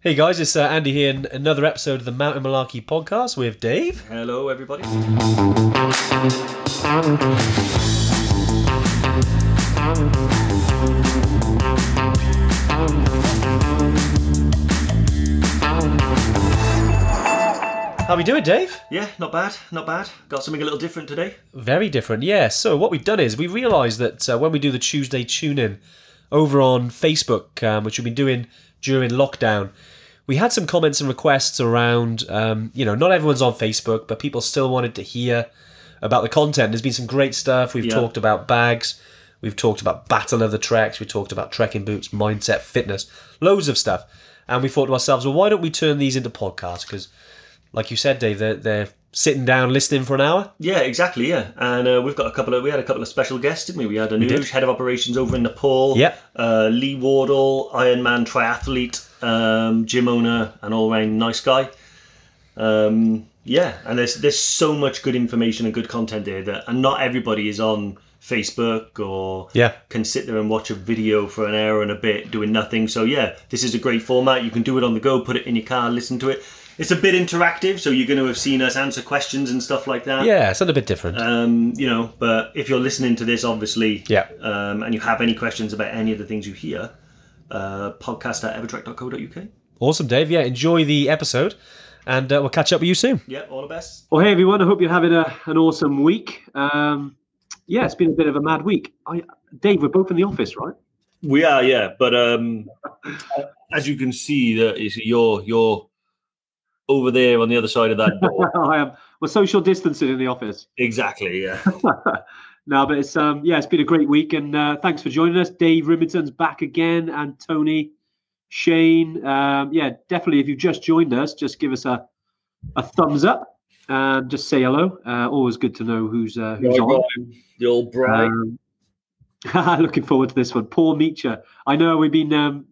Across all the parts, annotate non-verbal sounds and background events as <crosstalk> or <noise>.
Hey guys, it's uh, Andy here in another episode of the Mountain Malarkey podcast with Dave. Hello, everybody. How we doing, Dave? Yeah, not bad, not bad. Got something a little different today. Very different, yeah. So what we've done is we realised that uh, when we do the Tuesday tune-in over on Facebook, um, which we've been doing during lockdown, we had some comments and requests around, um, you know, not everyone's on Facebook, but people still wanted to hear about the content. There's been some great stuff. We've Yeah. talked about bags. We've talked about Battle of the Treks. We talked about trekking boots, mindset, fitness, loads of stuff. And we thought to ourselves, well, why don't we turn these into podcasts? Because, like you said, Dave, they're, they're sitting down listening for an hour. Yeah, exactly. Yeah, and uh, we've got a couple of we had a couple of special guests, didn't we? We had a new head of operations over in Nepal. Yep. Uh, Lee Wardle, Ironman triathlete, um, gym owner, and all round nice guy. Um, yeah, and there's there's so much good information and good content there that, and not everybody is on Facebook or Yeah. can sit there and watch a video for an hour and a bit doing nothing. So yeah, this is a great format. You can do it on the go, put it in your car, listen to it. It's a bit interactive, so you're going to have seen us answer questions and stuff like that. Yeah, it's a bit different. Um, you know, but if you're listening to this, obviously, Yeah. um, and you have any questions about any of the things you hear, uh, podcast at evertrek.co.uk. Awesome, Dave. Yeah, enjoy the episode, and uh, we'll catch up with you soon. Yeah, all the best. Well, hey everyone! I hope you're having a, an awesome week. Um, yeah, it's been a bit of a mad week. I, Dave, we're both in the office, right? We are, yeah, but um, <laughs> as you can see, that is you're you're over there on the other side of that door. <laughs> I am. We're social distancing in the office. exactly, yeah. <laughs> no, but it's um, yeah, it's been a great week, and uh, thanks for joining us. Dave Rimington's back again, and Tony, Shane. Um, yeah, definitely. If you've just joined us, just give us a a thumbs up. and just say hello. Uh, always good to know who's uh, who's The on. the old Brian. Um, <laughs> looking forward to this one. Paul Meacher. I know we've been um,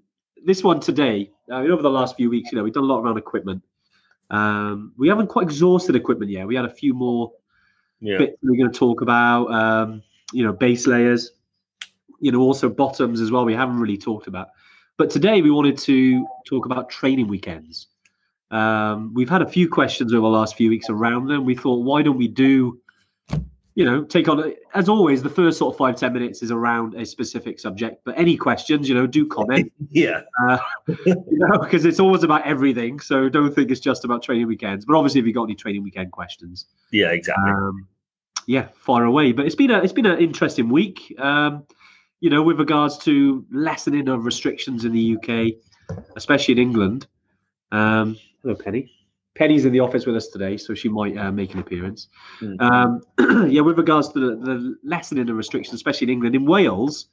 this one today. I mean, over the last few weeks, you know, we've done a lot around equipment. Um, we haven't quite exhausted equipment yet. We had a few more yeah. bits we're going to talk about. Um, you know, base layers. You know, also bottoms as well. We haven't really talked about. But today we wanted to talk about training weekends. Um, we've had a few questions over the last few weeks around them. We thought, why don't we do, you know, take on as always. The first sort of five ten minutes is around a specific subject. But any questions, you know, do comment. <laughs> Yeah. uh, <laughs> you know, because it's always about everything. So don't think it's just about training weekends. But obviously, if you got any training weekend questions, Yeah, exactly. um, yeah, far away. But it's been a it's been an interesting week. Um, you know, with regards to lessening of restrictions in the UK, especially in England. Um, hello, Penny. Penny's in the office with us today, so she might uh, make an appearance. Mm. Um, <clears throat> yeah, with regards to the, the lessening of restrictions, especially in England, in Wales,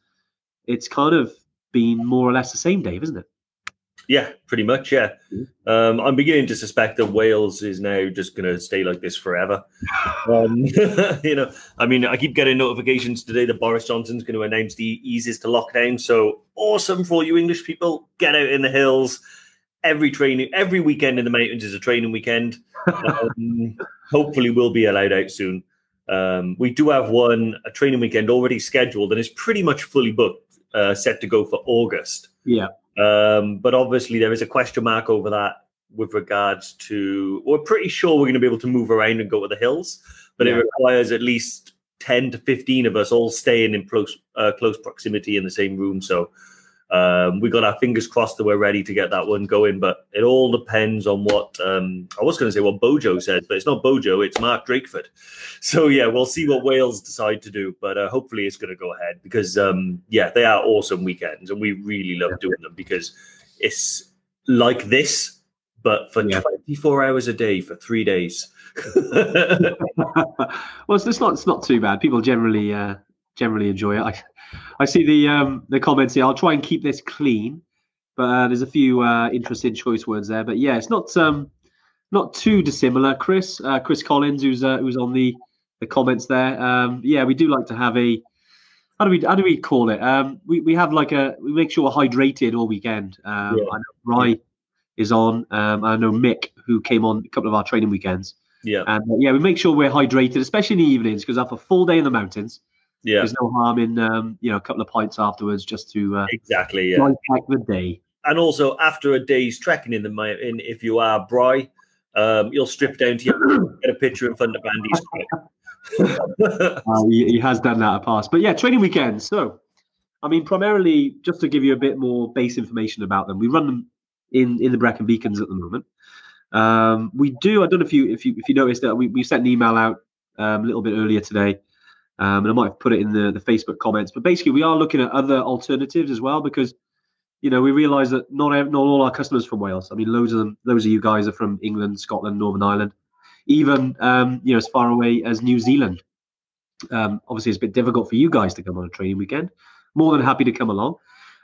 it's kind of been more or less the same, Dave, isn't it? Yeah, pretty much. Yeah, um, I'm beginning to suspect that Wales is now just going to stay like this forever. Um, <laughs> you know, I mean, I keep getting notifications today that Boris Johnson's going to announce the eases to lockdown. So awesome for all you English people! Get out in the hills. Every training, every weekend in the mountains is a training weekend. Um, <laughs> hopefully, we'll be allowed out soon. Um, we do have one a training weekend already scheduled, and it's pretty much fully booked, uh, set to go for August. Yeah. Um, but obviously, there is a question mark over that with regards to. We're pretty sure we're going to be able to move around and go to the hills, but Yeah. it requires at least ten to fifteen of us all staying in close uh, close proximity in the same room. So um, we got our fingers crossed that we're ready to get that one going. But it all depends on what um, I was going to say what Bojo says, but it's not Bojo, it's Mark Drakeford. <laughs> So yeah, we'll see what Wales decide to do, but uh, hopefully it's going to go ahead because um, yeah, they are awesome weekends, and we really love doing them because it's like this, but for Yeah. 24 hours a day for three days. <laughs> <laughs> well, it's, it's not it's not too bad. People generally uh, generally enjoy it. I, I see the um, the comments here. I'll try and keep this clean, but uh, there's a few uh, interesting choice words there. But yeah, it's not um, not too dissimilar. Chris uh, Chris Collins, who's uh, who's on the the comments there. Um, yeah, we do like to have a how do we how do we call it? Um, we we have like a we make sure we're hydrated all weekend. Um, Yeah. I know Rye is on. Um, I know Mick who came on a couple of our training weekends. yeah, And uh, yeah, we make sure we're hydrated, especially in the evenings, because after a full day in the mountains, yeah, there's no harm in um, you know a couple of pints afterwards just to uh, exactly. Yeah. back the day. and also after a day's trekking in the in if you are Bry, um, you'll strip down to your, <coughs> get a picture in front of Andy's. <laughs> Uh, he, he has done that in the past. But yeah, training weekends. So, I mean, primarily just to give you a bit more base information about them, we run them in in the Brecon Beacons at the moment. Um, we do. I don't know if you if you if you noticed that we, we sent an email out um, a little bit earlier today, um, and I might have put it in the the Facebook comments. But basically, we are looking at other alternatives as well because you know we realise that not not all our customers from Wales. I mean, loads of them, loads of you guys are from England, Scotland, Northern Ireland, even um, you know as far away as New Zealand. Um, obviously, it's a bit difficult for you guys to come on a training weekend. More than happy to come along.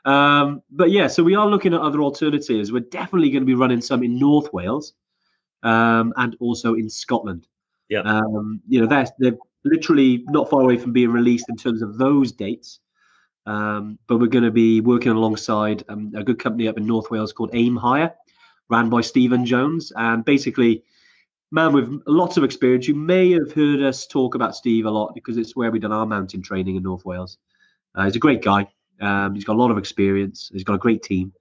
Um, but yeah, so we are looking at other alternatives. We're definitely going to be running some in North Wales um, and also in Scotland. Yeah. Um, you know, they're, they're literally not far away from being released in terms of those dates. Um, but we're going to be working alongside um, a good company up in North Wales called Aim Higher, ran by Stephen Jones. And basically, man with lots of experience. You may have heard us talk about Steve a lot because it's where we've done our mountain training in North Wales. Uh, he's a great guy. Um, he's got a lot of experience. He's got a great team.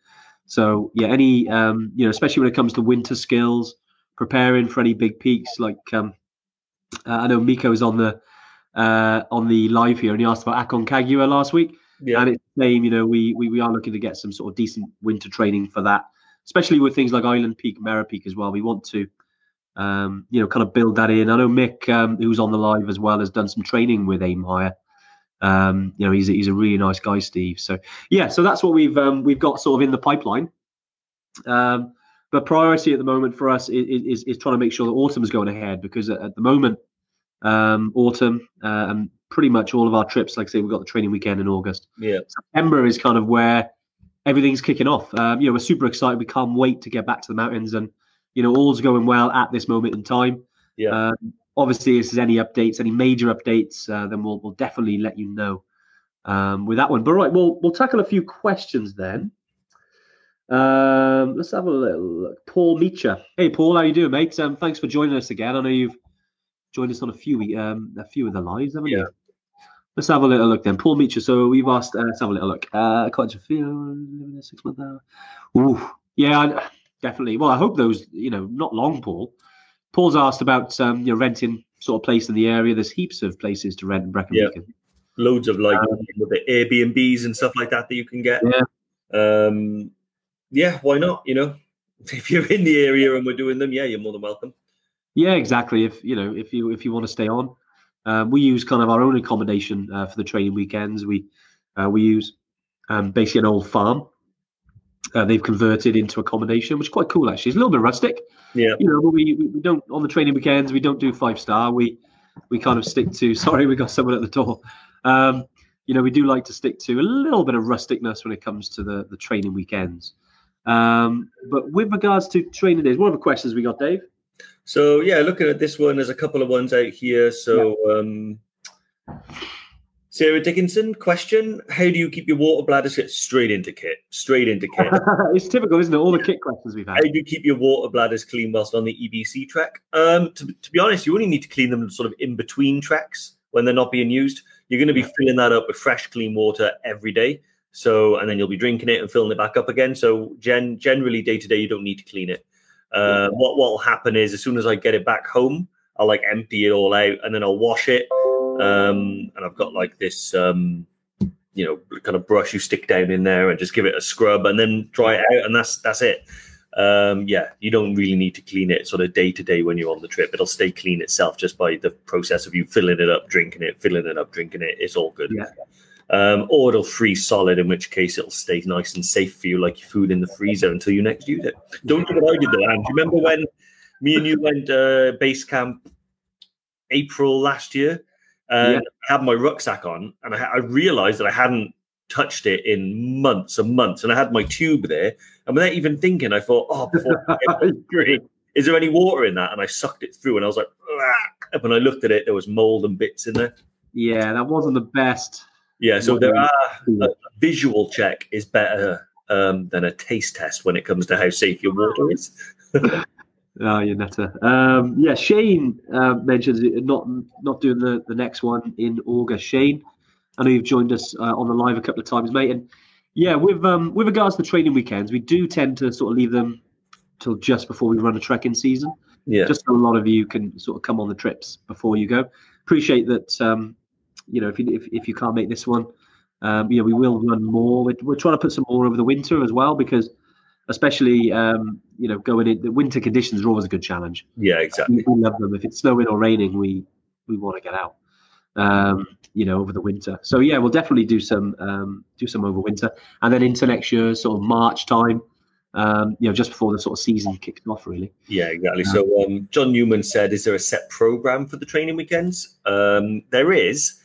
So yeah, any um, you know, especially when it comes to winter skills, preparing for any big peaks. Like um, uh, I know Miko's on the uh, on the live here, and he asked about Akon Aconcagua last week, Yeah. and it's the same. You know, we, we we are looking to get some sort of decent winter training for that, especially with things like Island Peak, Mera Peak as well. We want to. Um, you know, kind of build that in. I know Mick, um, who's on the live as well, has done some training with Aim Higher. Um, you know, he's a, he's a really nice guy, Steve. So yeah, so that's what we've um, we've got sort of in the pipeline. Um, but priority at the moment for us is, is, is trying to make sure that autumn's going ahead because at, at the moment, um, autumn uh, and pretty much all of our trips, like I say, we've got the training weekend in August. Yeah. September is kind of where everything's kicking off. Um, you know, we're super excited. We can't wait to get back to the mountains, and you know, all's going well at this moment in time. Yeah. Um, obviously, if there's any updates, any major updates, uh, then we'll we'll definitely let you know um, with that one. But right, we'll we'll tackle a few questions then. Um, let's have a little look. Paul Meacher. Hey, Paul, how you doing, mate? Um, thanks for joining us again. I know you've joined us on a few um a few of the lives, haven't Yeah. you? Let's have a little look then. Paul Meacher. So we've asked. Uh, let's have a little look. Uh, quite a few. Six months now. Ooh, yeah, I- definitely. Well, I hope those. You know, not long, Paul. Paul's asked about um, you renting sort of place in the area. There's heaps of places to rent in Brecon Yeah. Beacon. Loads of like with the Airbnbs and stuff like that that you can get. Yeah. Um, yeah, why not? You know, <laughs> if you're in the area and we're doing them, yeah, you're more than welcome. Yeah, exactly. If you know, if you if you want to stay on, um, we use kind of our own accommodation uh, for the training weekends. We uh, we use um, basically an old farm. Uh, they've converted into accommodation, which is quite cool actually. It's a little bit rustic, Yeah. you know. But we, we don't on the training weekends. We don't do five star. We we kind of stick to. <laughs> Sorry, we got someone at the door. Um, you know, we do like to stick to a little bit of rusticness when it comes to the the training weekends. Um, but with regards to training days, what other questions we got, Dave? So yeah, looking at this one, there's a couple of ones out here. So um Sarah Dickinson, question: How do you keep your water bladder straight into kit? Straight into kit. <laughs> it's typical, isn't it? All the kit questions we've had. How do you keep your water bladders clean whilst on the EBC track? Um, to, to be honest, you only need to clean them sort of in between tracks when they're not being used. You're going to be filling that up with fresh, clean water every day. So, and then you'll be drinking it and filling it back up again. So, gen- generally, day to day, you don't need to clean it. Uh, What what will happen is, as soon as I get it back home, I'll like empty it all out and then I'll wash it. Um, and I've got like this, um, you know, kind of brush you stick down in there and just give it a scrub and then dry it out, and that's that's it um, yeah, you don't really need to clean it sort of day to day when you're on the trip. It'll stay clean itself just by the process of you filling it up, drinking it, filling it up, drinking it. It's all good. Yeah. Um, or it'll freeze solid, in which case it'll stay nice and safe for you, like your food in the freezer until you next use it. Don't do what I did, though. Ange. Do you remember when me and you went uh, base camp April last year? And Yeah. I had my rucksack on, and I, I realized that I hadn't touched it in months and months, and I had my tube there. And without even thinking, I thought, oh, before <laughs> I is there any water in that? And I sucked it through, and I was like. And when I looked at it, there was mold and bits in there. Yeah, that wasn't the best. Yeah, so there are a visual check is better um, than a taste test when it comes to how safe your water is. <laughs> Oh, you nutter. Um, yeah, Shane uh, mentions not not doing the, the next one in August. Shane, I know you've joined us uh, on the live a couple of times, mate. And Yeah, with um, with regards to the training weekends, we do tend to sort of leave them till just before we run a trekking season. Yeah. Just so a lot of you can sort of come on the trips before you go. Appreciate that. Um, you know, if you if, if you can't make this one, um, you know, we will run more. We're, we're trying to put some more over the winter as well because, especially um, you know, going in the winter conditions are always a good challenge. yeah, exactly. We, love them. If it's snowing or raining, we we want to get out. Um, you know, over the winter. So yeah, we'll definitely do some um, do some over winter, and then into next year, sort of March time. Um, you know, just before the sort of season kicks off, really. Yeah, exactly. So um, John Newman said, "Is there a set program for the training weekends?" Um, there is.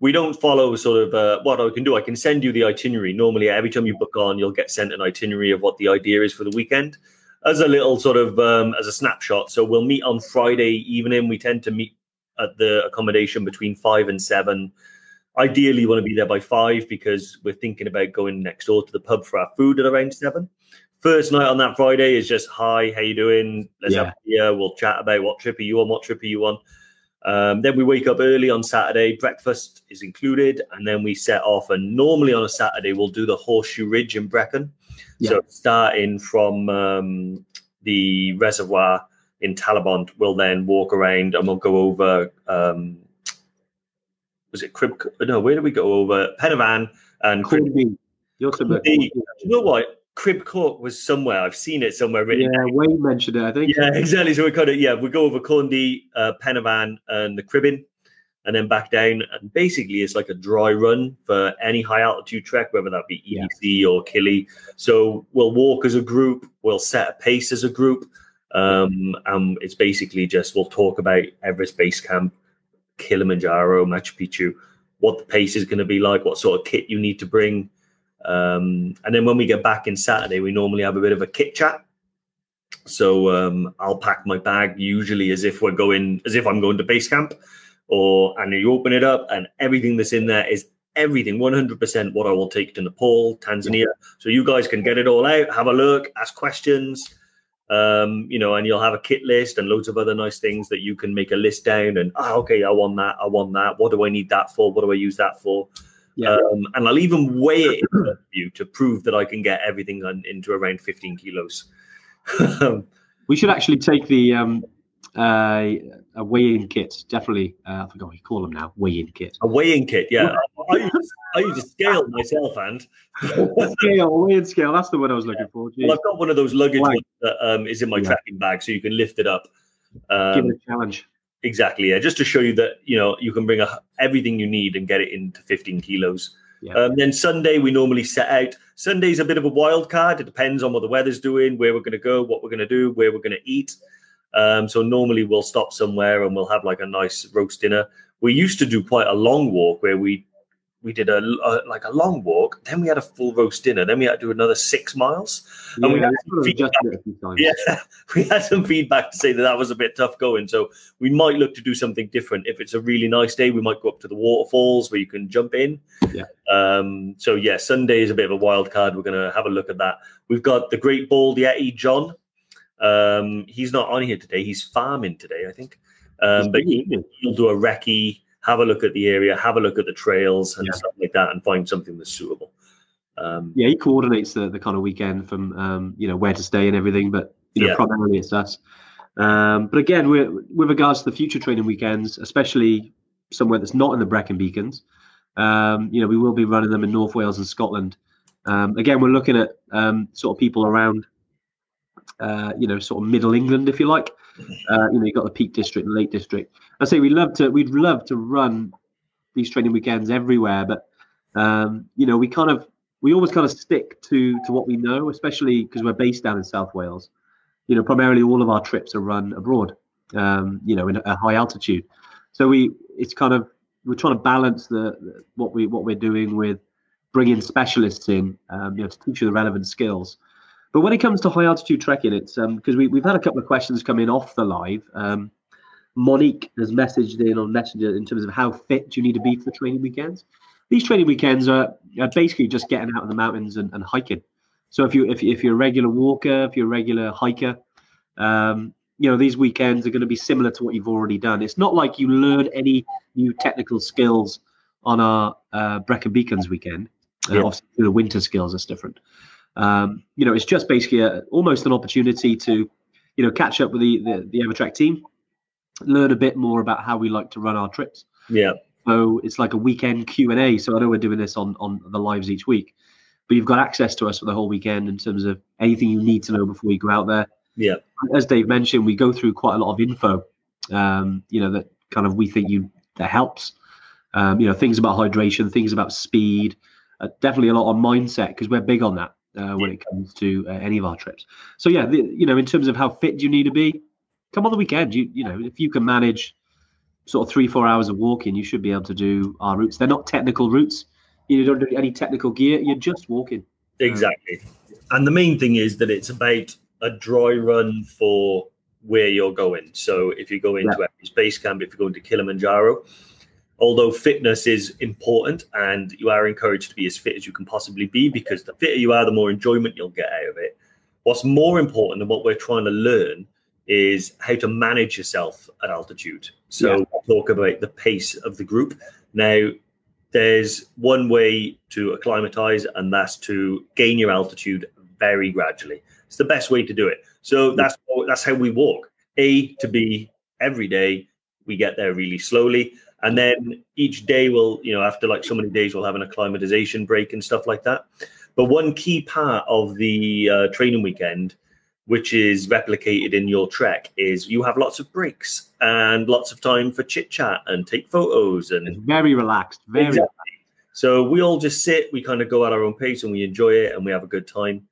We don't follow sort of uh, what I can do. I can send you the itinerary. Normally, every time you book on, you'll get sent an itinerary of what the idea is for the weekend, as a little sort of um, as a snapshot. So we'll meet on Friday evening. We tend to meet at the accommodation between five and seven. Ideally, you want to be there by five because we're thinking about going next door to the pub for our food at around seven first night on that Friday is just hi, how you doing? Let's Yeah. have a beer. We'll chat about what trip are you on, what trip are you on. Um, then we wake up early on Saturday. Breakfast is included, and then we set off. And normally on a Saturday, we'll do the Horseshoe Ridge in Brecon. So starting from um, the reservoir in Talybont, we'll then walk around and we'll go over. Um, was it Crib? No, where do we go over? Pen y Fan and Crib. Corn Du. You also The- Do you know what? Crib Court was somewhere. I've seen it somewhere written. Yeah, Wayne mentioned it. I think. Yeah, exactly. So we kind of yeah, we go over Corn Du, uh, Pen y Fan, and the Cribyn, and then back down. And basically, it's like a dry run for any high altitude trek, whether that be Yeah. Or Killy. So we'll walk as a group. We'll set a pace as a group. Um, and it's basically just we'll talk about Everest Base Camp, Kilimanjaro, Machu Picchu, what the pace is going to be like, what sort of kit you need to bring. Um, and then when we get back in Saturday, we normally have a bit of a kit chat. So um, I'll pack my bag usually as if we're going, as if I'm going to base camp, or and you open it up and everything that's in there is everything 100% what I will take to Nepal, Tanzania. So you guys can get it all out, have a look, ask questions, um, you know, and you'll have a kit list and loads of other nice things that you can make a list down and ah, okay, I want that, I want that. What do I need that for? What do I use that for? Yeah. Um, and I'll even weigh it in you to prove that I can get everything on, into around 15 kilos. <laughs> We should actually take the um, uh, a weigh-in kit. Definitely, uh, I forgot what you call them now. Weigh-in kit. a weighing kit, yeah. I, use, I use a scale myself, and <laughs> scale, weigh-in scale. That's the one I was looking for. Jeez. well, I've got one of those luggage that um, is in my Yeah. tracking bag, so you can lift it up. Give Um, it a challenge. Exactly, yeah, just to show you that you know you can bring a, everything you need and get it into 15 kilos. Yeah. Um, then Sunday we normally set out. Sunday's a bit of a wild card. It depends on what the weather's doing, where we're going to go, what we're going to do, where we're going to eat. Um, so normally we'll stop somewhere and we'll have like a nice roast dinner. We used to do quite a long walk where we we did a, a like a long walk, then we had a full roast dinner, then we had to do another six miles. and we Yeah, had it's sort of feedback. Yeah, we had some feedback to say that that was a bit tough going. So we might look to do something different. If it's a really nice day, we might go up to the waterfalls where you can jump in. Yeah. Um, so yeah, Sunday is a bit of a wild card. We're gonna have a look at that. We've got the Great Bald Yeti, John. Um, he's not on here today. He's farming today, I think. Um, but it? he'll do a recce, have a look at the area, have a look at the trails and Yeah. stuff like that, and find something that's suitable. Um, yeah, he coordinates the, the kind of weekend from um, you know where to stay and everything, but you know Yeah. primarily it's us. Um, but again, we're, with regards to the future training weekends, especially somewhere that's not in the Brecon Beacons, um, you know we will be running them in North Wales and Scotland. Um, again, we're looking at um, sort of people around, uh, you know, sort of Middle England, if you like. Uh, you know, you've got the Peak District and Lake District. I say we love to, we'd love to run these training weekends everywhere, but um, you know, we kind of we always kind of stick to to what we know, especially because we're based down in South Wales. You know, primarily all of our trips are run abroad. Um, you know, in a high altitude. So we it's kind of we're trying to balance the, the what we what we're doing with bringing specialists in, um, you know, to teach you the relevant skills. But when it comes to high altitude trekking, it's because we we've had a couple of questions come in off the live. Um, Monique has messaged in on Messenger in terms of how fit do you need to be for the training weekends. These training weekends are, are basically just getting out in the mountains and, and hiking. So if you if, if you're a regular walker, if you're a regular hiker, um, you know these weekends are going to be similar to what you've already done. It's not like you learn any new technical skills on our uh, Brecon Beacons weekend. Uh, Yeah. obviously, the winter skills is different. Um, you know, it's just basically a, almost an opportunity to, you know, catch up with the the, the Evertrek team, learn a bit more about how we like to run our trips. Yeah. So it's like a weekend Q and A. So I know we're doing this on on the lives each week, but you've got access to us for the whole weekend in terms of anything you need to know before you go out there. Yeah. As Dave mentioned, we go through quite a lot of info. Um, you know that kind of we think you that helps. Um, you know things about hydration, things about speed, uh, definitely a lot on mindset because we're big on that uh, when it comes to uh, any of our trips. So yeah, the, you know in terms of how fit you need to be, come on the weekend. You you know if you can manage sort of three four hours of walking, you should be able to do our routes. They're not technical routes. You don't do any technical gear. You're just walking. Exactly. And the main thing is that it's about a dry run for where you're going. So if you go into Everest Base Camp, if you're going to Kilimanjaro, although fitness is important and you are encouraged to be as fit as you can possibly be because the fitter you are, the more enjoyment you'll get out of it. What's more important than what we're trying to learn is how to manage yourself at altitude. So Yeah. we'll talk about the pace of the group. Now, there's one way to acclimatize, and that's to gain your altitude very gradually. It's the best way to do it. So mm. that's that's how we walk. A to B every day. We get there really slowly, and then each day will, you know, after like so many days, we'll have an acclimatization break and stuff like that. But one key part of the uh, training weekend, which is replicated in your trek, is you have lots of breaks and lots of time for chit chat and take photos and It's very relaxed. Very Exactly. So we all just sit, we kind of go at our own pace and we enjoy it and we have a good time.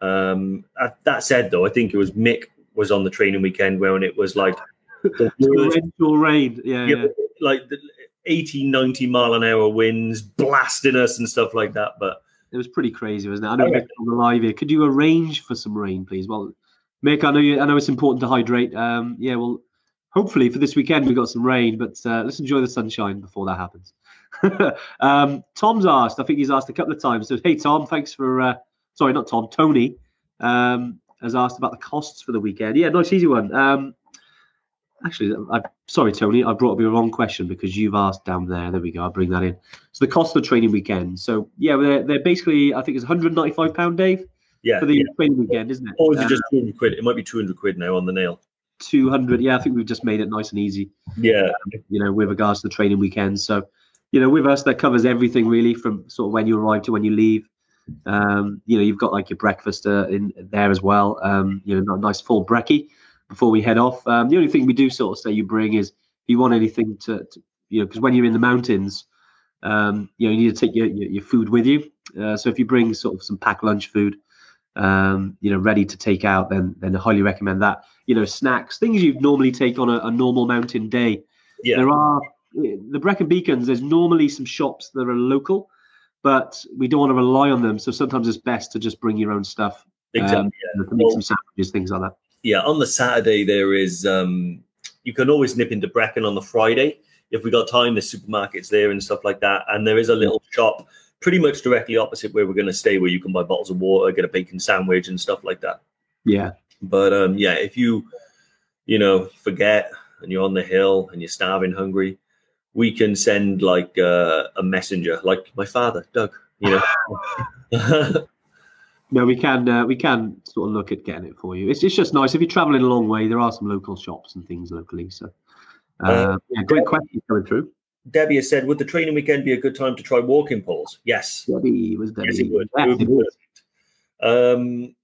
Um, uh, that said, though, I think it was Mick was on the training weekend when it was like <laughs> torrential rain. Yeah, yeah, yeah. like the 80, 90 mile an hour winds blasting us and stuff like that. But It was pretty crazy, wasn't it? I know on the live here. Could you arrange for some rain, please? Well, Mick, I know you. I know it's important to hydrate. Um, yeah, well, hopefully for this weekend we've got some rain, but uh, let's enjoy the sunshine before that happens. <laughs> um, Tom's asked. I think he's asked a couple of times. So, hey, Tom, thanks for. Uh, sorry, not Tom. Tony um, has asked about the costs for the weekend. Yeah, nice, easy one. Um, actually, I'm sorry, Tony, I brought up your wrong question because you've asked down there. There we go. I'll bring that in. So the cost of the training weekend. So yeah, they're, they're basically I think it's 195 pound, Dave, yeah, for the yeah. training weekend, isn't it? or is it just 200 quid? It might be 200 quid now on the nail. 200? Yeah, I think we've just made it nice and easy. Yeah, You know, with regards to the training weekend. So you know, with us, that covers everything really from sort of when you arrive to when you leave. Um, you know, you've got like your breakfast uh, in there as well. Um, you know, a nice full brekkie before we head off. Um, the only thing we do sort of say you bring is if you want anything to, to you know, because when you're in the mountains, um, you know, you need to take your, your, your food with you. Uh, so if you bring sort of some packed lunch food, um, you know, ready to take out, then then I highly recommend that. You know, snacks, things you'd normally take on a, a normal mountain day. yeah, There are the Brecon Beacons. There's normally some shops that are local, but we don't want to rely on them. So sometimes it's best to just bring your own stuff. exactly. Um, yeah. you know, to make some sandwiches, things like that. Yeah, on the Saturday there is um you can always nip into Brecon on the Friday. If we got time, there's supermarkets there and stuff like that. And there is a little shop pretty much directly opposite where we're gonna stay where you can buy bottles of water, get a bacon sandwich and stuff like that. Yeah, But um yeah, if you you know forget and you're on the hill and you're starving hungry, we can send like uh, a messenger, like my father, Doug, you know. <laughs> <laughs> no, we can uh, we can sort of look at getting it for you. It's it's just nice if you're traveling a long way. There are some local shops and things locally. So, uh, Uh, yeah, great question coming through. Debbie has said, would the training weekend be a good time to try walking poles? Yes. Debbie was Debbie. Yes, it would. Yes, It would. Um,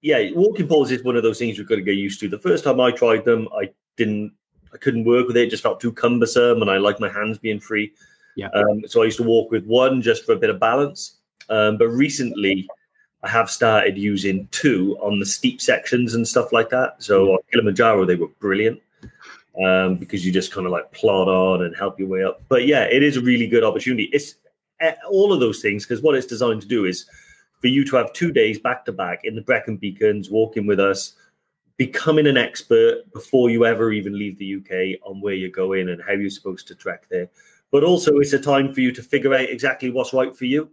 yeah, walking poles is one of those things we've got to get used to. The first time I tried them, I didn't, I couldn't work with it. It just felt too cumbersome, and I like my hands being free. Yeah. Um, so I used to walk with one just for a bit of balance. Um, but recently, I have started using two on the steep sections and stuff like that. So on Kilimanjaro, they were brilliant um, because you just kind of like plod on and help your way up. But yeah, it is a really good opportunity. It's eh, all of those things because what it's designed to do is for you to have two days back to back in the Brecon Beacons, walking with us, becoming an expert before you ever even leave the UK on where you're going and how you're supposed to trek there. But also, it's a time for you to figure out exactly what's right for you.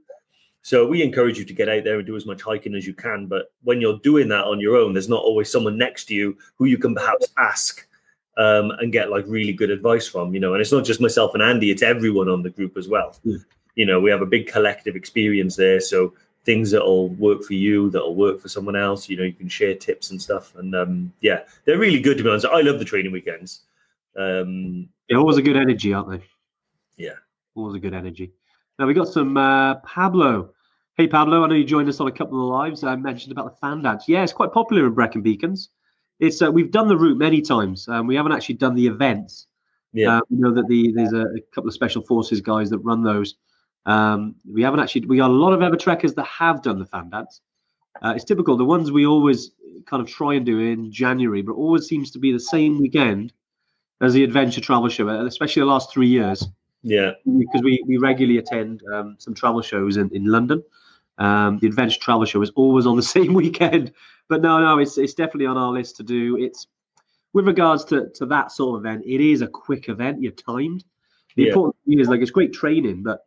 So we encourage you to get out there and do as much hiking as you can. But when you're doing that on your own, there's not always someone next to you who you can perhaps ask um, and get like really good advice from, you know. And it's not just myself and Andy; it's everyone on the group as well. Yeah. you know, we have a big collective experience there. So things that'll work for you, that'll work for someone else. You know, you can share tips and stuff. And um, yeah, they're really good to be honest. I love the training weekends. Um, Yeah, always a good energy, aren't they? Yeah. always a good energy. Now we got some uh, Pablo. Hey Pablo, I know you joined us on a couple of the lives. I mentioned about the fan dance. Yeah, it's quite popular in Brecon Beacons. It's uh, we've done the route many times. Um, we haven't actually done the events. yeah, Uh, we know that the there's a, a couple of special forces guys that run those. Um, we haven't actually. We got a lot of Evertrekkers that have done the fan dance. Uh, it's typical. The ones we always kind of try and do in January, but always seems to be the same weekend as the Adventure Travel Show, especially the last three years yeah, because we, we regularly attend um, some travel shows in, in London. Um, the Adventure Travel Show is always on the <laughs> same weekend, but no, no, it's it's definitely on our list to do. It's with regards to, to that sort of event, it is a quick event. You're timed. The Yeah. important thing is like it's great training, but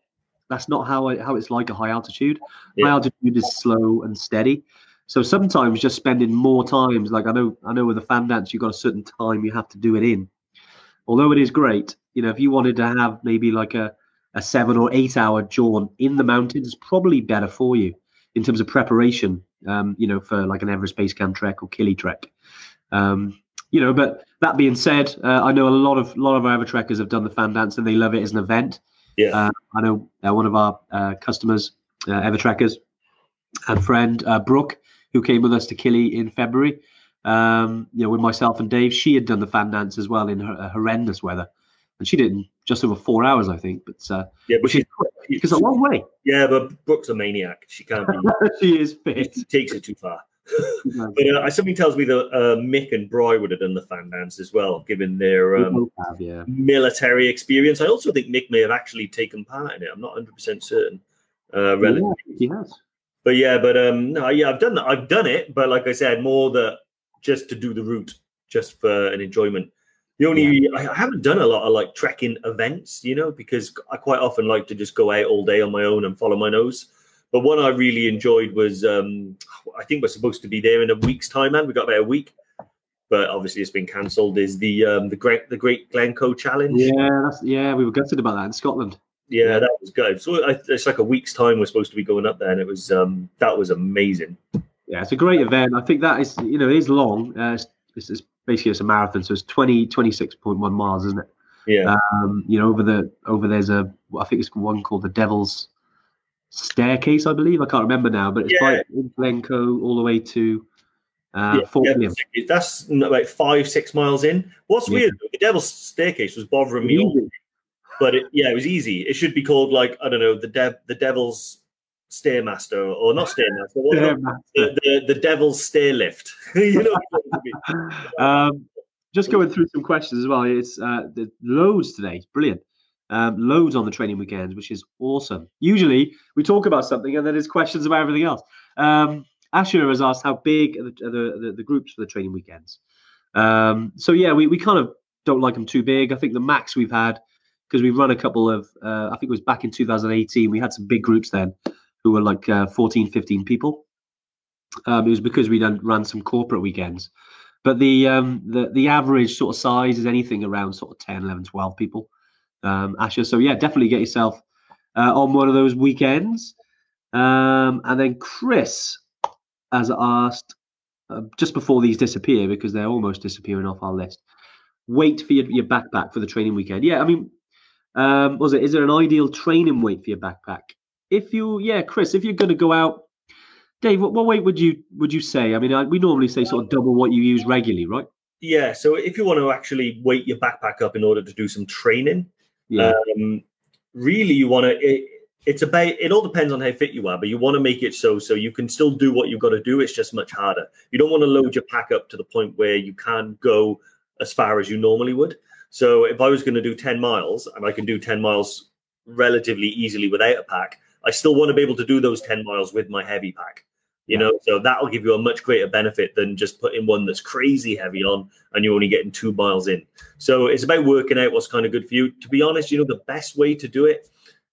that's not how I, how it's like a high altitude. Yeah. High altitude is slow and steady. So sometimes just spending more times, like I know I know with the fan dance, you've got a certain time you have to do it in. Although it is great, you know, if you wanted to have maybe like a, a seven or eight hour jaunt in the mountains, it's probably better for you in terms of preparation, um, you know, for like an Everest Base Camp trek or Killy trek. Um, you know, but that being said, uh, I know a lot of lot of our Evertrekkers have done the fan dance and they love it as an event. Yeah. Uh, I know uh, one of our uh, customers, uh, Evertrekkers, and friend uh, Brooke, who came with us to Killy in February. Um, you know, with myself and Dave, she had done the fan dance as well in her, uh, horrendous weather, and she did in just over four hours, I think. But uh, yeah. But which is she, quick, because a long way. yeah, but Brooke's a maniac. She can't be. <laughs> she is fit. She takes it too far. But uh, something tells me that uh, Mick and Bry would have done the fan dance as well, given their um, have, yeah. military experience. I also think Mick may have actually taken part in it. I'm not 100 percent certain. Uh. Yeah, he has. But yeah, but um, no, yeah, I've done that. I've done it, but like I said, more that just to do the route, just for an enjoyment. The only I I haven't done a lot of like trekking events, you know, because I quite often like to just go out all day on my own and follow my nose. But one I really enjoyed was um, I think we're supposed to be there in a week's time, man. We got about a week, but obviously it's been cancelled. Is the um, the great the Great Glencoe Challenge? Yeah, that's yeah. We were gutted about that in Scotland. Yeah, Yeah. that was good. So I, it's like a week's time we're supposed to be going up there, and it was um, that was amazing. Yeah, it's a great event. I think that is, you know, it is long. Uh, it's, it's, basically it's a marathon, so it's 20, 26.1 miles, isn't it? Yeah, Um, you know, over the over there's a I think it's one called the Devil's Staircase, I believe. I can't remember now, but it's Yeah. by in Glencoe all the way to uh, yeah, yeah, that's like five, six miles in. What's Yeah. weird? The Devil's Staircase was bothering me, Easy. but it, yeah, it was easy. It should be called like I don't know, the Dev, the Devil's Stairmaster, or not Stairmaster, Yeah, the, the the Devil's Stairlift. <laughs> you know, what I mean? um, just going through some questions as well. It's uh, the loads today. It's brilliant. Um, loads on the training weekends, which is awesome. Usually we talk about something and then there's questions about everything else. Um, Asher has asked how big are the, are the, the, the groups for the training weekends. Um, so yeah, we, we kind of don't like them too big. I think the max we've had because we've run a couple of, uh, I think it was back in 2018, we had some big groups then who were like uh, 14, 15 people. Um, it was because we done ran some corporate weekends. But the um the the average sort of size is anything around sort of 10 11 12 people. Um asher so yeah definitely get yourself uh, on one of those weekends. Um and then chris has asked uh, just before these disappear because they're almost disappearing off our list weight for your, your backpack for the training weekend. Yeah i mean um was it? Is there an ideal training weight for your backpack if you yeah chris if you're going to go out Dave, what, what weight would you would you say? I mean, I, we normally say sort of double what you use regularly, right? Yeah, so if you want to actually weight your backpack up in order to do some training, Yeah, um, really you want to. It, it's about. It all depends on how fit you are, but you want to make it so so you can still do what you've got to do. It's just much harder. You don't want to load your pack up to the point where you can't go as far as you normally would. So if I was going to do ten miles and I can do ten miles relatively easily without a pack, I still want to be able to do those ten miles with my heavy pack. You know, so that'll give you a much greater benefit than just putting one that's crazy heavy on and you're only getting two miles in. So it's about working out what's kind of good for you. To be honest, you know, the best way to do it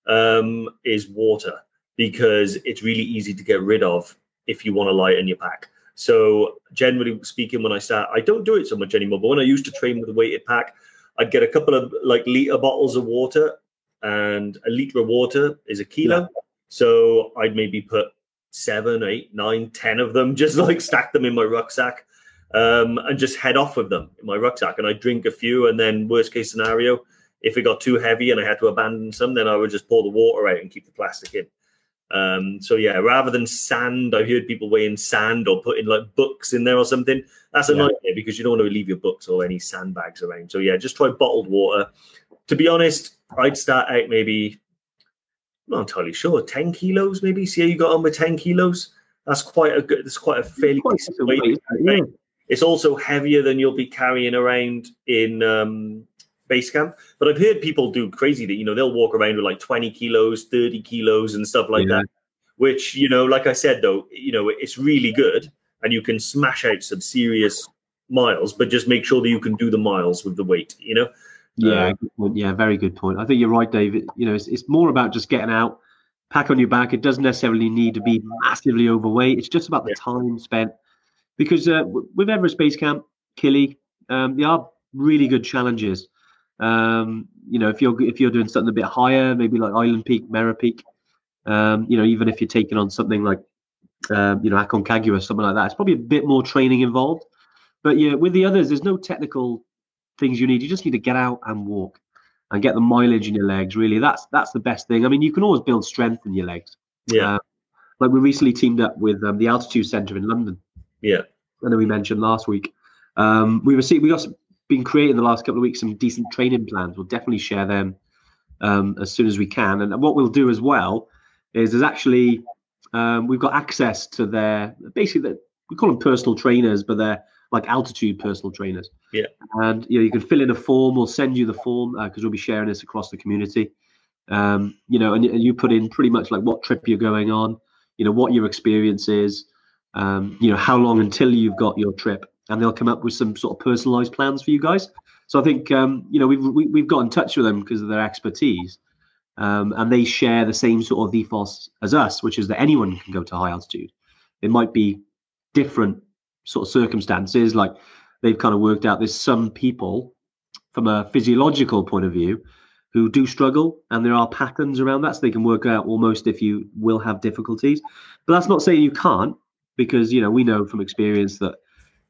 um, is water because it's really easy to get rid of if you want to lighten your pack. So generally speaking, when I start, I don't do it so much anymore. But when I used to train with a weighted pack, I'd get a couple of like liter bottles of water and a liter of water is a kilo. So I'd maybe put seven, eight, nine, ten of them, <laughs> just like stack them in my rucksack, um, and just head off with them in my rucksack. And I'd drink a few, and then worst case scenario, if it got too heavy and I had to abandon some, then I would just pour the water out and keep the plastic in. Um, so yeah, rather than sand, I've heard people weighing sand or putting like books in there or something. That's a Yeah. nightmare because you don't want to leave your books or any sandbags around. So yeah, just try bottled water. To be honest, I'd start out maybe I'm not entirely sure, 10 kilos maybe. See how you got on with 10 kilos? That's quite a good that's quite a fairly Quite a weight. weight, yeah. It's also heavier than you'll be carrying around in um, base camp. But I've heard people do crazy that you know they'll walk around with like 20 kilos, 30 kilos, and stuff like Yeah. that. Which you know, like I said though, you know, it's really good, and you can smash out some serious miles. But just make sure that you can do the miles with the weight. You know, Yeah, good point. yeah, very good point. I think you're right, David. You know, it's, it's more about just getting out, pack on your back. It doesn't necessarily need to be massively overweight. It's just about the time spent. Because uh, with Everest Base Camp, Killy, um, they are really good challenges. Um, you know, if you're if you're doing something a bit higher, maybe like Island Peak, Mera Peak, um, you know, even if you're taking on something like, um, you know, Aconcagua, something like that, it's probably a bit more training involved. But yeah, with the others, there's no technical things you need. You just need to get out and walk and get the mileage in your legs. Really, that's that's the best thing. I mean, you can always build strength in your legs. yeah, Uh, like we recently teamed up with um, the Altitude Centre in London. yeah, And know we mentioned last week. Um, we received we got some- been creating the last couple of weeks some decent training plans. We'll definitely share them um, as soon as we can. And what we'll do as well is there's actually um, we've got access to their basically we call them personal trainers, but they're like altitude personal trainers. Yeah. And you know you can fill in a form. We'll send you the form because we'll be sharing this across the community. Um, you know, and, and you put in pretty much like what trip you're going on. You know what your experience is. Um, you know how long until you've got your trip, and they'll come up with some sort of personalized plans for you guys. So I think um, you know we've we, we've got in touch with them because of their expertise, um, and they share the same sort of ethos as us, which is that anyone can go to high altitude. It might be different sort of circumstances, like they've kind of worked out. There's some people from a physiological point of view who do struggle, and there are patterns around that, so they can work out almost if you will have difficulties. But that's not saying you can't, because you know we know from experience that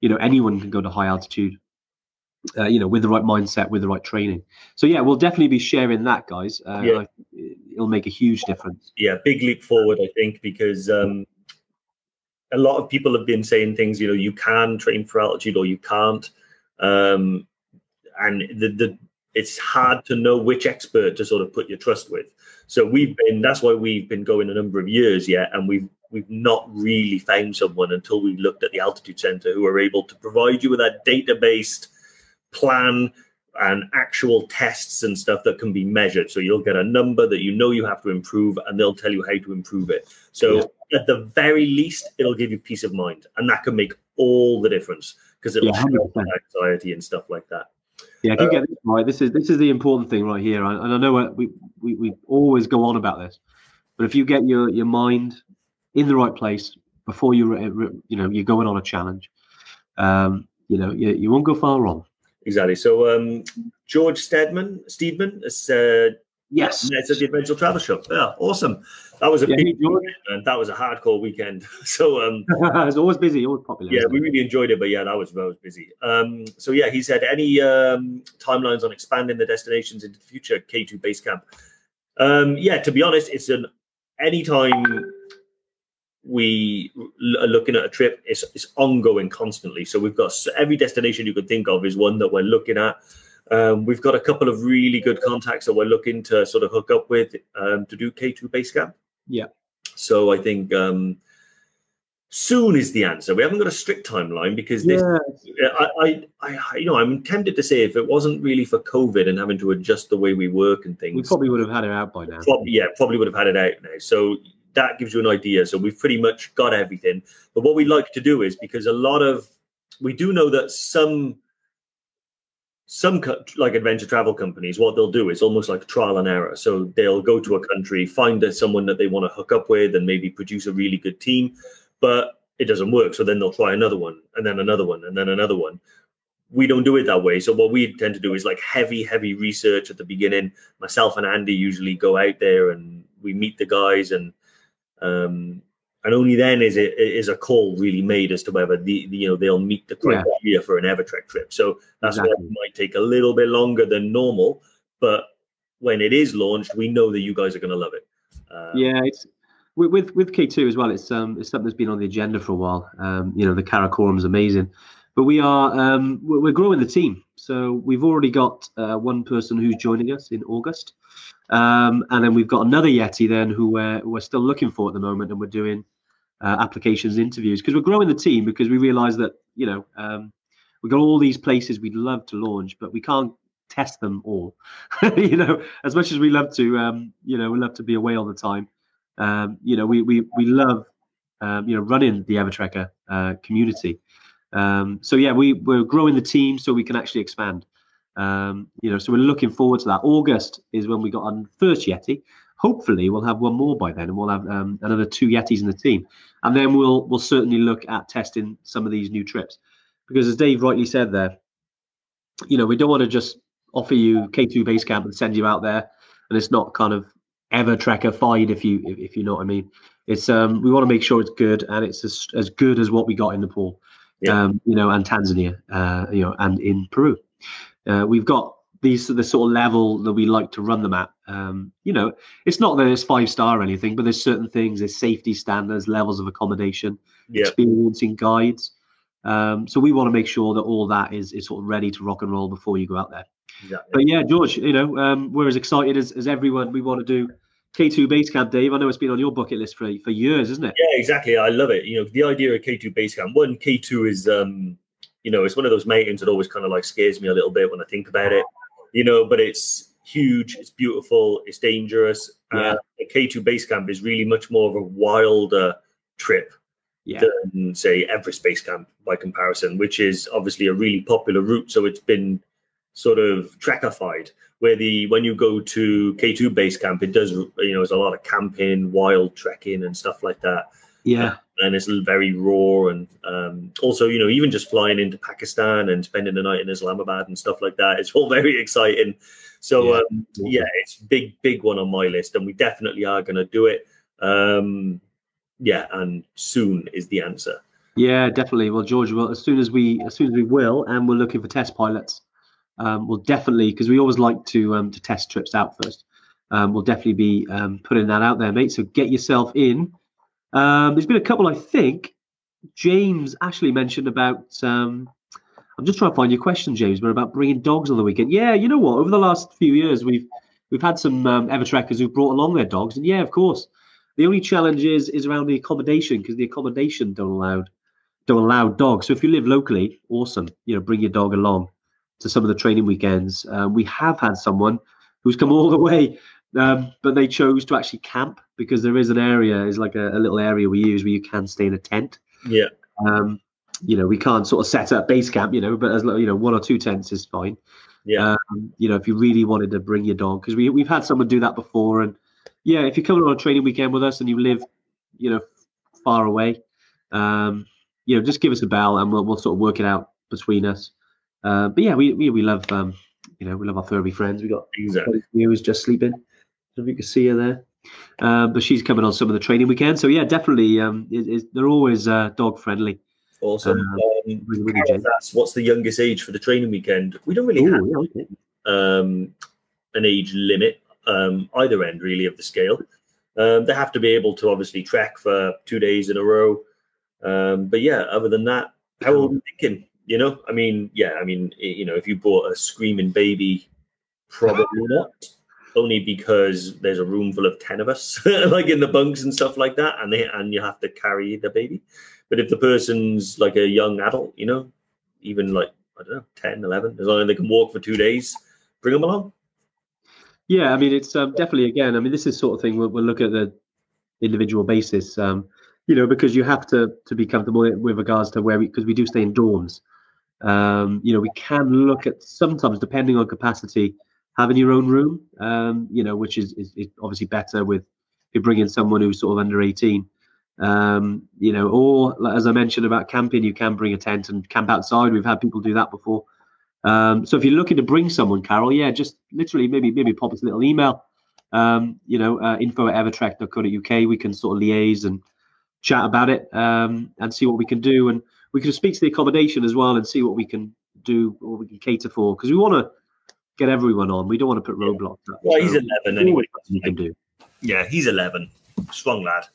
you know anyone can go to high altitude uh, you know with the right mindset with the right training so yeah we'll definitely be sharing that guys uh, Yeah. It'll make a huge difference yeah, big leap forward, I think, because um, a lot of people have been saying things, you know, you can train for altitude or you can't. Um, and the, the it's hard to know which expert to sort of put your trust with. So we've been that's why we've been going a number of years yet, and we've we've not really found someone until we looked at the altitude center who are able to provide you with that data-based plan and actual tests and stuff that can be measured. So you'll get a number that you know you have to improve, and they'll tell you how to improve it. So at the very least, it'll give you peace of mind, and that can make all the difference because it'll Yeah, help 100%. anxiety and stuff like that. yeah if you get this right this is this is the important thing right here and and i know uh, we, we we always go on about this but if you get your your mind in the right place before you re- you know you're going on a challenge um you know you, you won't go far wrong Exactly. So um, George Stedman, Steedman, has said yes it's at the Adventure Travel Show. Yeah, awesome. That was a Yeah, big and that was a hardcore weekend. <laughs> So um, <laughs> it's always busy always popular yeah, we really enjoyed it, but yeah, that was that was busy. Um, so yeah, he said any um, timelines on expanding the destinations into the future K two base camp. Um, yeah, to be honest, it's an anytime we are looking at a trip, it's it's ongoing constantly. So we've got every destination you could think of is one that we're looking at. Um, we've got a couple of really good contacts that we're looking to sort of hook up with um, to do K two base camp. Yeah. So I think um, soon is the answer. We haven't got a strict timeline because this yeah I, I, I, you know, I'm tempted to say if it wasn't really for COVID and having to adjust the way we work and things, we probably would have had it out by now prob- yeah, probably would have had it out now. So that gives you an idea. So we've pretty much got everything. But what we like to do is because a lot of we do know that some some co- like adventure travel companies, what they'll do is almost like trial and error. So they'll go to a country, find someone that they want to hook up with, and maybe produce a really good team, but it doesn't work. So then they'll try another one, and then another one, and then another one. we don't do it that way. So what we tend to do is like heavy, heavy research at the beginning. Myself and Andy usually go out there and we meet the guys and um, and only then is it is a call really made as to whether the, the you know they'll meet the criteria yeah. for an Evertrek trip. So that's exactly. why it might take a little bit longer than normal, but when it is launched, we know that you guys are going to love it. Um, yeah, it's with with K two as well. It's um it's something that's been on the agenda for a while. Um, you know the Karakoram is amazing, but we are um we're growing the team. So we've already got uh, one person who's joining us in August. Um, and then we've got another Yeti then who we're, we're still looking for at the moment, and we're doing uh, applications, interviews because we're growing the team because we realise that you know um, we've got all these places we'd love to launch, but we can't test them all. <laughs> you know, as much as we love to, um, you know, we love to be away all the time. Um, you know, we we we love um, you know running the Evertrekker uh, community. Um, so yeah, we we're growing the team so we can actually expand. Um, you know, so we're looking forward to that. August is when we got our first Yeti. Hopefully, we'll have one more by then, and we'll have um, another two Yetis in the team, and then we'll we'll certainly look at testing some of these new trips, because as Dave rightly said there, you know, we don't want to just offer you K2 base camp and send you out there, and it's not kind of Evertrekker fied if you if, if you know what I mean. It's um we want to make sure it's good and it's as, as good as what we got in Nepal, yeah. um you know, and Tanzania, uh you know, and in Peru. Uh, we've got these the sort of level that we like to run them at. Um, you know, it's not that it's five star or anything, but there's certain things, there's safety standards, levels of accommodation, yeah. experiencing guides. Um, so we want to make sure that all that is is sort of ready to rock and roll before you go out there. Exactly. But yeah, George, you know, um, we're as excited as, as everyone. We want to do K2 Basecamp, Dave. I know it's been on your bucket list for for years, isn't it? Yeah, exactly. I love it. You know, the idea of K2 Basecamp. One, K2 is um, you know, it's one of those mountains that always kind of like scares me a little bit when I think about it, you know, but it's huge, it's beautiful, it's dangerous. Yeah. Uh, the K2 base camp is really much more of a wilder trip yeah. than, say, Everest base camp by comparison, which is obviously a really popular route. So it's been sort of trekkified where the when you go to K2 base camp, it does, you know, there's a lot of camping, wild trekking and stuff like that. Yeah and it's very raw. And um, also, you know, even just flying into Pakistan and spending the night in Islamabad and stuff like that, it's all <laughs> very exciting. So yeah, um, yeah it's big, big one on my list, and we definitely are going to do it. Um, yeah, and soon is the answer. Yeah, definitely. Well, George, well, as soon as we, as soon as we will, and we're looking for test pilots, um, we'll definitely because we always like to um, to test trips out first. Um, we'll definitely be um, putting that out there, mate. So get yourself in um, there's been a couple, I think. James Ashley mentioned about. Um, I'm just trying to find your question, James, but about bringing dogs on the weekend. Yeah, you know what? Over the last few years, we've we've had some um, Evertrekkers who've brought along their dogs, and yeah, of course. The only challenge is is around the accommodation because the accommodation don't allow don't allow dogs. So if you live locally, awesome. You know, bring your dog along to some of the training weekends. Um, we have had someone who's come all the way um, but they chose to actually camp because there is an area, is like a, a, little area we use where you can stay in a tent. Yeah. Um, you know, we can't sort of set up base camp, you know, but as you know, one or two tents is fine. Yeah. Um, you know, if you really wanted to bring your dog, because we we've had someone do that before, and yeah, if you're coming on a training weekend with us and you live, you know, far away, um, you know, just give us a bell and we'll we'll sort of work it out between us. Uh, but yeah, we we, we love um, you know, we love our furry friends. We got exactly who's just sleeping. If you can see her there. Uh, but she's coming on some of the training weekend. So yeah, definitely, um, it, it, they're always uh, dog friendly. Awesome. Um, um, really, really what's the youngest age for the training weekend? We don't really Ooh, have yeah, okay. um, an age limit um, either end really of the scale. Um, they have to be able to obviously track for two days in a row. Um, but yeah, other than that, how old are you thinking? You know, I mean, yeah, I mean, you know, if you bought a screaming baby, probably not. Only because there's a room full of 10 of us <laughs> like in the bunks and stuff like that and they and you have to carry the baby. But if the person's like a young adult you know even like i don't know 10 11 as long as they can walk for two days bring them along. Yeah i mean it's um, definitely again i mean this is sort of thing we'll, we'll look at the individual basis um, you know because you have to to be comfortable with regards to where we because we do stay in dorms um, you know we can look at sometimes depending on capacity having your own room, um, you know, which is, is, is, obviously better with if you bring in someone who's sort of under 18. Um, you know, or as I mentioned about camping, you can bring a tent and camp outside. We've had people do that before. Um, so if you're looking to bring someone, Carol, yeah, just literally maybe maybe pop us a little email. Um, you know, uh, info at evertrek.co.uk. We can sort of liaise and chat about it um, and see what we can do. And we can speak to the accommodation as well and see what we can do or we can cater for because we want to get everyone on. We don't want to put roadblocks up. Well, he's 11 anyway. we can do. Yeah, he's 11. Strong lad.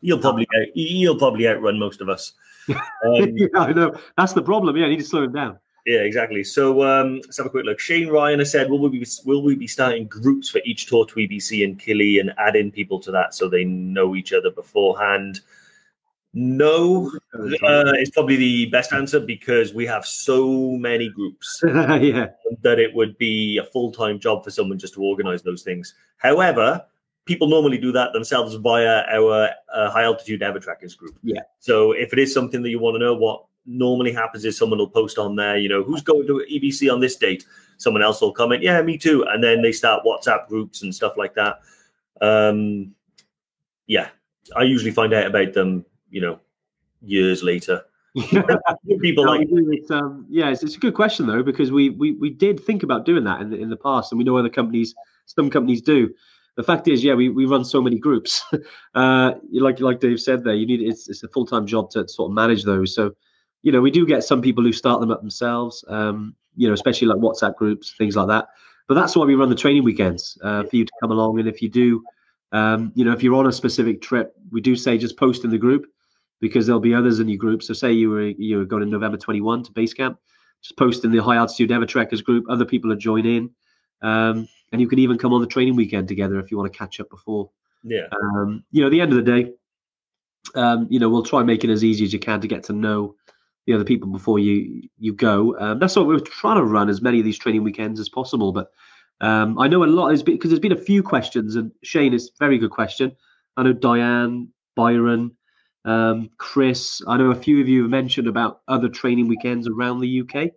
He'll probably out, he'll probably outrun most of us. <laughs> Um, yeah, I know. That's the problem. Yeah, I need to slow him down. Yeah, exactly. So um, let's have a quick look. Shane Ryan has said, "Will we be will we be starting groups for each tour to EBC and Killy and add in people to that so they know each other beforehand?" No, uh, it's probably the best answer because we have so many groups <laughs> yeah, that it would be a full time job for someone just to organize those things. However, people normally do that themselves via our uh, high altitude Evertrekkers group. Yeah. So if it is something that you want to know, what normally happens is someone will post on there, you know, who's going to EBC on this date. Someone else will comment, yeah, me too, and then they start WhatsApp groups and stuff like that. Um, yeah, I usually find out about them, you know, years later. <laughs> People No, like um, yeah, it's, it's a good question though because we, we we did think about doing that in the, in the past, and we know other companies, some companies do. The fact is, yeah, we, we run so many groups. <laughs> uh, like like Dave said there, you need it's it's a full time job to sort of manage those. So, you know, we do get some people who start them up themselves. Um, you know, especially like WhatsApp groups, things like that. But that's why we run the training weekends uh, for you to come along. And if you do, um, you know, if you're on a specific trip, we do say just post in the group because there'll be others in your group. So say you were you were going in November 21 to base camp, just post in the high altitude Evertrekkers group. Other people are joining, um, and you can even come on the training weekend together if you want to catch up before. yeah, Um, you know, at the end of the day, um, you know, we'll try and make it as easy as you can to get to know the other people before you you go. Um, that's what we're trying to run as many of these training weekends as possible. But um, I know a lot is because there's been a few questions, and Shane is very good question. I know Diane, Byron, um, Chris. I know a few of you have mentioned about other training weekends around the UK.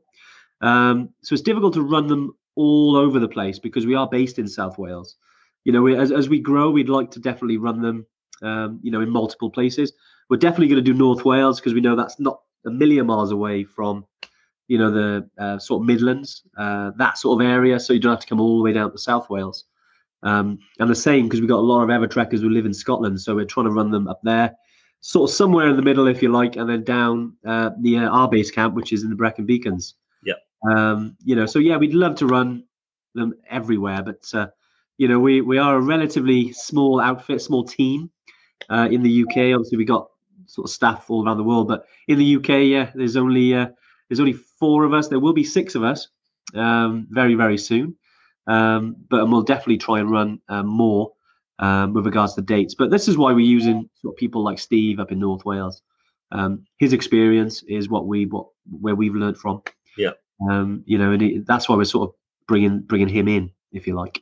Um, so it's difficult to run them all over the place because we are based in South Wales. You know, we, as as we grow, we'd like to definitely run them. Um, you know, in multiple places. We're definitely going to do North Wales because we know that's not a million miles away from, you know, the uh, sort of Midlands, uh, that sort of area. So you don't have to come all the way down to South Wales. Um, and the same because we've got a lot of Evertrekkers who live in Scotland, so we're trying to run them up there, sort of somewhere in the middle, if you like, and then down uh, near our base camp, which is in the Brecon Beacons. Yeah. Um, you know, so yeah, we'd love to run them everywhere, but uh, you know, we we are a relatively small outfit, small team uh, in the UK. Obviously, we got sort of staff all around the world, but in the UK, yeah, there's only uh, there's only four of us. There will be six of us um, very very soon, um, but we'll definitely try and run uh, more um, with regards to dates. But this is why we're using sort of people like Steve up in North Wales. Um, his experience is what we what where we've learned from. Yeah. Um, you know, and it, that's why we're sort of bringing bringing him in, if you like.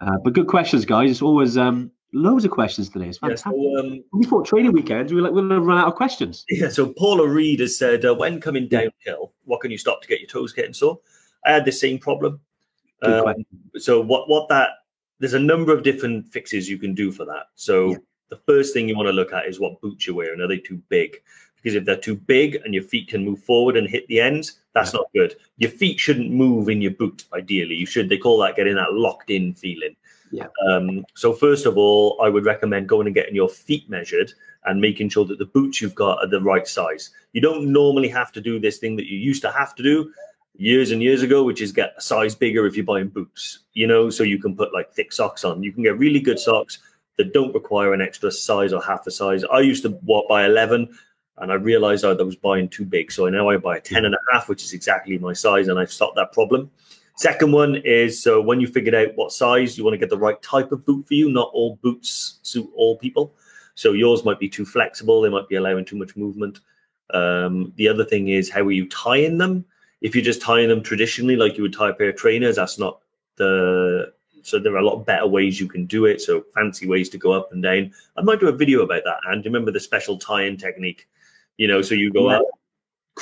Uh, but good questions, guys. It's always um, loads of questions today. It's yeah. So, um, we thought training weekends, we were like, we're going to run out of questions. Yeah, so Paula Reed has said, uh, when coming downhill, what can you stop to get your toes getting sore? I had the same problem. Um, so what what that there's a number of different fixes you can do for that. So Yeah. the first thing you want to look at is what boots you're wearing. Are they too big? Because if they're too big and your feet can move forward and hit the ends, that's not good. Your feet shouldn't move in your boot. Ideally, you should. They call that getting that locked in feeling. Yeah. Um, so first of all, I would recommend going and getting your feet measured and making sure that the boots you've got are the right size. You don't normally have to do this thing that you used to have to do years and years ago, which is get a size bigger if you're buying boots, you know, so you can put like thick socks on. You can get really good socks that don't require an extra size or half a size. I used to what buy 11 and I realized I was buying too big. So now I buy a 10 and a half, which is exactly my size, and I've stopped that problem. Second one is so when you figured out what size, you want to get the right type of boot for you. Not all boots suit all people. So yours might be too flexible, they might be allowing too much movement. Um, the other thing is how are you tying them? If you're just tying them traditionally, like you would tie a pair of trainers, that's not the so there are a lot better ways you can do it. So fancy ways to go up and down. I might do a video about that. And remember the special tie-in technique? You know, so you go Yeah. up,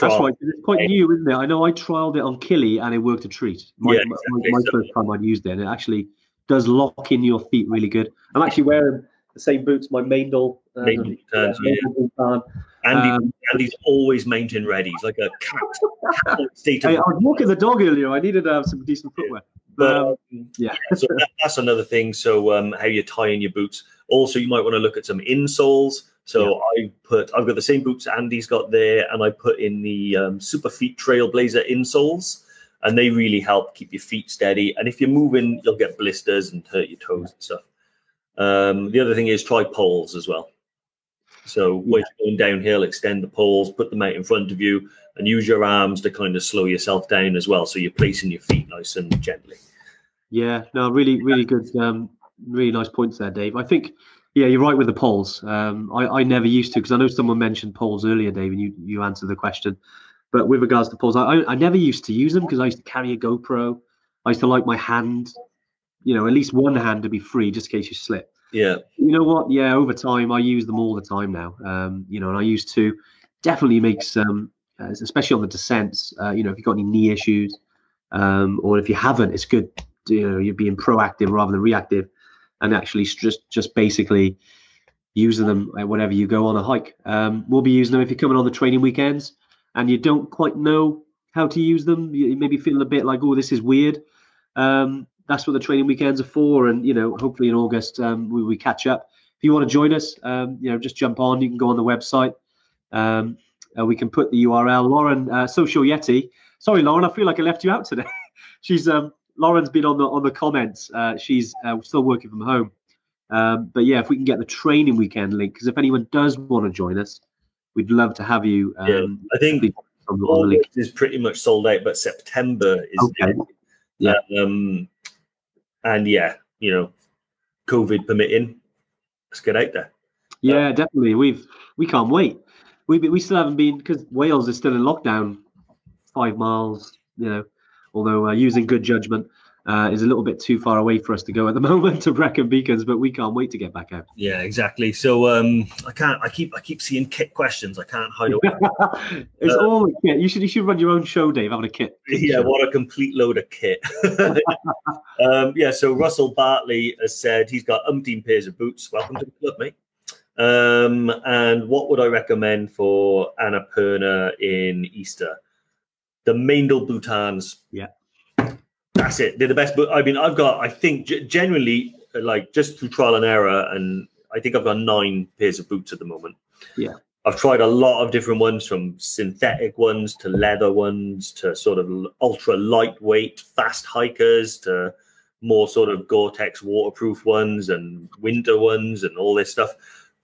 That's right. It's quite new, isn't it? I know I trialed it on Killy and it worked a treat. My, Yeah, my- exactly. my, So- first time I'd used it, and it actually does lock in your feet really good. I'm actually wearing the same boots my uh, Meindl returns, Meindl boot on. Andy, Um, Andy's always mountain ready. He's like a cat. State I, I was walking the dog earlier. I needed to have some decent footwear. But Um, um, yeah. so that, that's another thing. So um, how you tie in your boots. Also, you might want to look at some insoles. So I put, I've got the same boots Andy's got there, and I put in the um, Superfeet Trailblazer insoles, and they really help keep your feet steady. And if you're moving, you'll get blisters and hurt your toes and stuff. Um, the other thing is try poles as well. So when you're going downhill, extend the poles, put them out in front of you, and use your arms to kind of slow yourself down as well. So you're placing your feet nice and gently. Yeah, no, really, really good, um, really nice points there, Dave. I think, yeah, you're right with the poles. Um, I, I never used to because I know someone mentioned poles earlier, Dave, and you you answered the question. But with regards to poles, I I, I never used to use them because I used to carry a GoPro. I used to like my hand, you know, at least one hand to be free just in case you slip. Yeah. You know what? Yeah, over time, I use them all the time now. Um, you know, and I used to definitely makes, um, uh, especially on the descents. Uh, you know, if you've got any knee issues, um, or if you haven't, it's good. To, you know, you're being proactive rather than reactive, and actually just just basically using them whenever you go on a hike. Um, we'll be using them if you're coming on the training weekends and you don't quite know how to use them. You maybe feeling a bit like, oh, this is weird. Um, that's what the training weekends are for. And you know, hopefully in August um, we, we catch up. If you want to join us, um, you know, just jump on. You can go on the website. Um, uh, we can put the URL. Lauren, uh, Social Yeti. Sorry, Lauren, I feel like I left you out today. <laughs> She's um, Lauren's been on the on the comments. Uh, she's uh, still working from home. Um, but yeah, if we can get the training weekend link, because if anyone does want to join us, we'd love to have you. Um, Yeah, I think please on the, on the link. August is pretty much sold out, but September is. Okay. Yeah. Um, and yeah, you know, COVID permitting, let's get out there. Yeah, definitely. We've we can't wait. We we still haven't been because Wales is still in lockdown, five miles. You know, although uh, using good judgment uh, is a little bit too far away for us to go at the <laughs> moment to Brecon Beacons, but we can't wait to get back out. Yeah, exactly. So um, I can't. I keep. I keep seeing kit questions. I can't hide away. <laughs> it's Uh, all kit. You should you should run your own show, Dave. Having a kit. <laughs> yeah, what a complete load of kit. um, yeah, so Russell Bartley has said he's got umpteen pairs of boots. Welcome to the club, mate. Um, and what would I recommend for Annapurna in Easter? The Meindl Bhutans. Yeah. That's it. They're the best. But I mean, I've got, I think, g- generally, like just through trial and error, and I think I've got nine pairs of boots at the moment. Yeah. I've tried a lot of different ones from synthetic ones to leather ones to sort of ultra lightweight fast hikers to more sort of Gore-Tex waterproof ones and winter ones and all this stuff.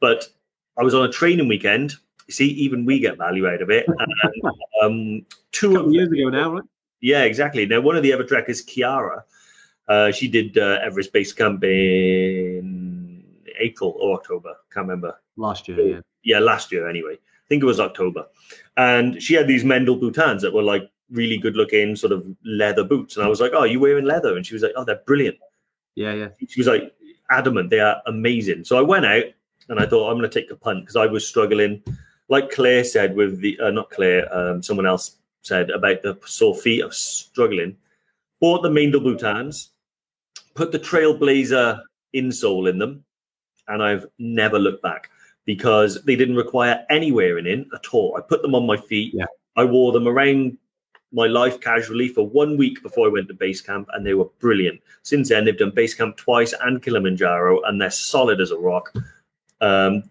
But I was on a training weekend. You see, even we get value out of it. And, um, two of years ago now, right? Yeah, exactly. Now, one of the Evertrekkers, Kiara, uh, she did uh, Everest Base Camp in April or October. Can't remember. Last year, yeah. Yeah, last year anyway. I think it was October. And she had these Meindl Bhutans that were like really good looking, sort of leather boots. And I was like, Oh, you wearing leather? And she was like, Oh, they're brilliant. Yeah, yeah. She was like adamant, they are amazing. So I went out and I thought, I'm going to take a punt because I was struggling. Like Claire said, with the, uh, not Claire, um, someone else said about the sore feet of struggling. Bought the Meindl Bhutans, put the Trailblazer insole in them, and I've never looked back because they didn't require any wearing in at all. I put them on my feet. Yeah. I wore them around my life casually for one week before I went to base camp, and they were brilliant. Since then, they've done base camp twice and Kilimanjaro, and they're solid as a rock. Um,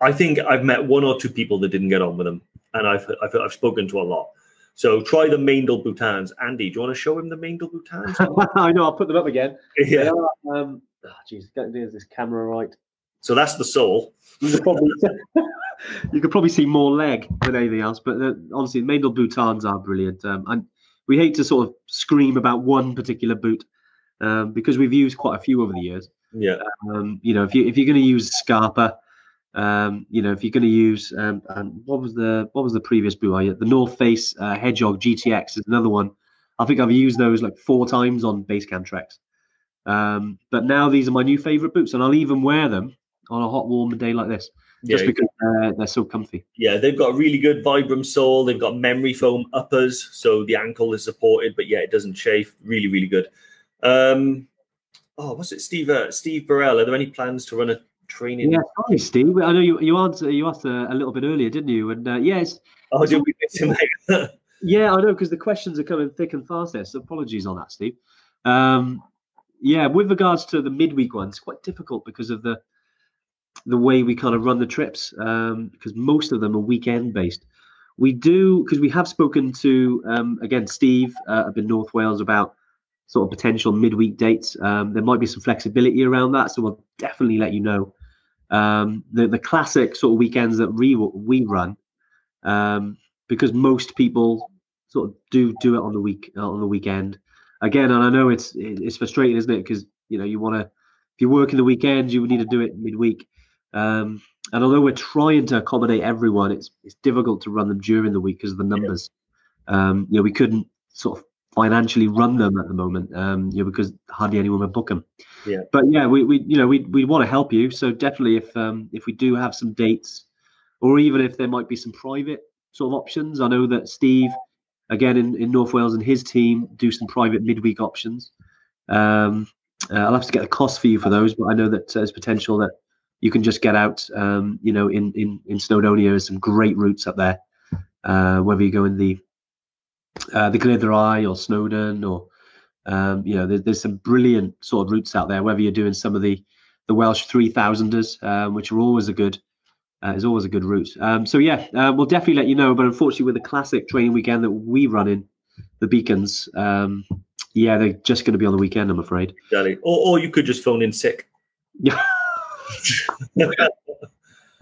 I think I've met one or two people that didn't get on with them, and I've I've, I've spoken to a lot. So try the Meindl Bhutans. Andy, do you want to show him the Meindl Bhutans? <laughs> I know. I'll put them up again. yeah. Are, um, oh, geez, get this camera right. So that's the sole. You could probably, <laughs> you could probably see more leg than anything else, but uh, honestly, Meindl Bhutans are brilliant. Um, and we hate to sort of scream about one particular boot um, because we've used quite a few over the years. Yeah. Um, you know, if you if you're going to use Scarpa, um, you know, if you're going to use um, and what was the what was the previous boot? I the North Face uh, Hedgehog GTX is another one. I think I've used those like four times on Basecamp treks. Um, but now these are my new favorite boots, and I'll even wear them on a hot, warm day like this, just Yeah. because uh, they're so comfy. Yeah, they've got a really good Vibram sole. They've got memory foam uppers, so the ankle is supported, but yeah, it doesn't chafe. Really, really good. Um, oh, what's it, Steve? Uh, Steve Burrell. Are there any plans to run a training. Yeah, sorry, Steve. I know you you answered you asked a, a little bit earlier, didn't you? And uh, yes, Oh, did we miss him <laughs> yeah, I know because the questions are coming thick and fast there. So apologies on that, Steve. Um, yeah, with regards to the midweek ones, it's quite difficult because of the the way we kind of run the trips um, because most of them are weekend based. We do because we have spoken to um, again Steve uh, up in North Wales about sort of potential midweek dates. Um, there might be some flexibility around that, so we'll definitely let you know. Um, the the classic sort of weekends that we we run um, because most people sort of do do it on the week uh, on the weekend. Again, and I know it's it's frustrating, isn't it? Because you know you want to if you work in the weekends, you would need to do it midweek. Um, and although we're trying to accommodate everyone, it's it's difficult to run them during the week because of the numbers. Um, you know, we couldn't sort of financially run them at the moment, um, you know, because hardly anyone would book them. Yeah. But yeah, we, we you know we we want to help you. So definitely, if um, if we do have some dates, or even if there might be some private sort of options, I know that Steve, again in, in North Wales and his team do some private midweek options. Um, uh, I'll have to get the cost for you for those, but I know that there's potential that you can just get out. Um, you know, in in in Snowdonia, there's some great routes up there. Uh, whether you go in the uh, the Glyderau or Snowdon, or um, you know, there's, there's some brilliant sort of routes out there. Whether you're doing some of the the Welsh three thousanders, um, which are always a good uh, is always a good route. Um, so yeah, uh, we'll definitely let you know. But unfortunately, with the classic training weekend that we run in, the Beacons, um, yeah, they're just going to be on the weekend. I'm afraid. Exactly. Or, or you could just phone in sick. Yeah. <laughs>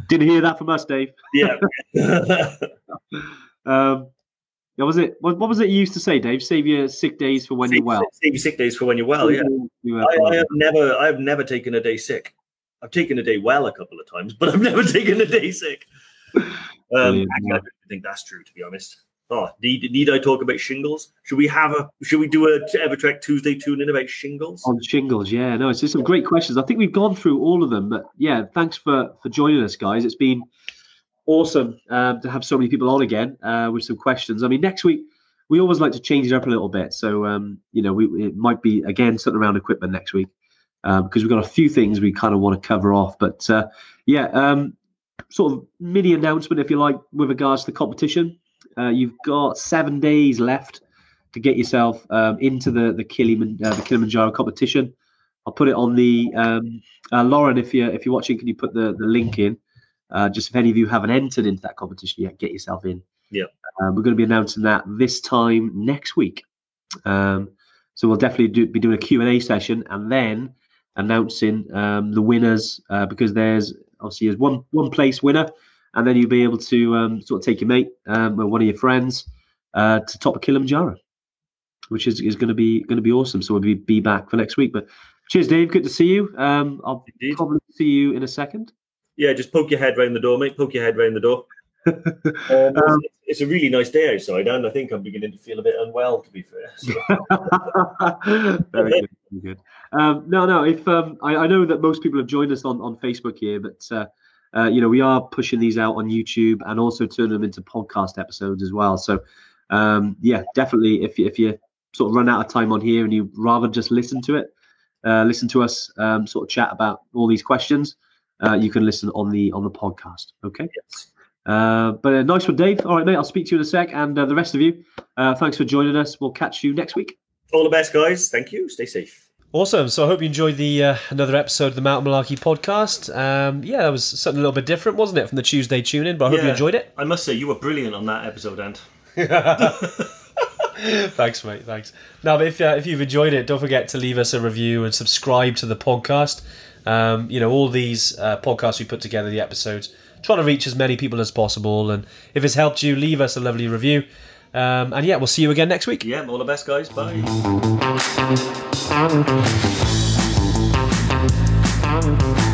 Didn't hear that from us, Dave. Yeah. <laughs> Um, what was it? What, what was it you used to say, Dave? Save your sick days for when save, you're well. Save your sick days for when you're well. Yeah. You, I, I have never, I have never taken a day sick. I've taken a day well a couple of times, <laughs> but I've never taken a day sick. Um, actually. I don't think that's true, to be honest. Oh, need need I talk about shingles? Should we have a? Should we do a Evertrek Tuesday tune in about shingles? on shingles, yeah, no, it's just some great questions. I think we've gone through all of them, but yeah, thanks for for joining us, guys. It's been awesome um, to have so many people on again uh, with some questions. I mean, next week we always like to change it up a little bit, so um, you know, we it might be again something around equipment next week because we've got a few things we kind of want to cover off. But uh, yeah, um, sort of mini announcement, if you like, with regards to the competition. Uh, you've got seven days left to get yourself um, into the the, Kiliman, uh, the Kilimanjaro competition. I'll put it on the um, uh, Lauren. If you're if you're watching, can you put the, the link in? Uh, just if any of you haven't entered into that competition yet, get yourself in. Yeah. Um, we're going to be announcing that this time next week. Um, so we'll definitely do, be doing a Q and A session and then announcing um, the winners uh, because there's obviously there's one one place winner, and then you'll be able to um, sort of take your mate um, or one of your friends uh, to top of Kilimanjaro, which is, is going to be going to be awesome. So we'll be, be back for next week. But cheers, Dave. Good to see you. Um, I'll Indeed. probably see you in a second. Yeah, just poke your head round the door, mate. Poke your head round the door. <laughs> Um, Um, it's, it's a really nice day outside, and I think I'm beginning to feel a bit unwell. To be fair, so, <laughs> very good. Very good. Um, no, no. If um, I, I know that most people have joined us on, on Facebook here, but uh, uh, you know we are pushing these out on YouTube and also turning them into podcast episodes as well. So um, yeah, definitely. If you, if you sort of run out of time on here and you rather just listen to it, uh, listen to us um, sort of chat about all these questions, uh, you can listen on the on the podcast. Okay. yes. Uh, but uh, nice one, Dave. All right, mate. I'll speak to you in a sec, and uh, the rest of you, uh, thanks for joining us. We'll catch you next week. all the best, guys. Thank you. Stay safe. Awesome. So I hope you enjoyed the uh, another episode of the Mountain Malarkey podcast. Um, yeah, that was something a little bit different, wasn't it, from the Tuesday tune in? But I hope you enjoyed it. I must say, you were brilliant on that episode, Ant. <laughs> thanks, mate. Thanks. Now, if uh, if you've enjoyed it, don't forget to leave us a review and subscribe to the podcast. Um, you know, all these uh, podcasts we put together, the episodes, trying to reach as many people as possible. And if it's helped you, leave us a lovely review. Um, and yeah, we'll see you again next week. Yeah, all the best, guys. Bye. Thank you.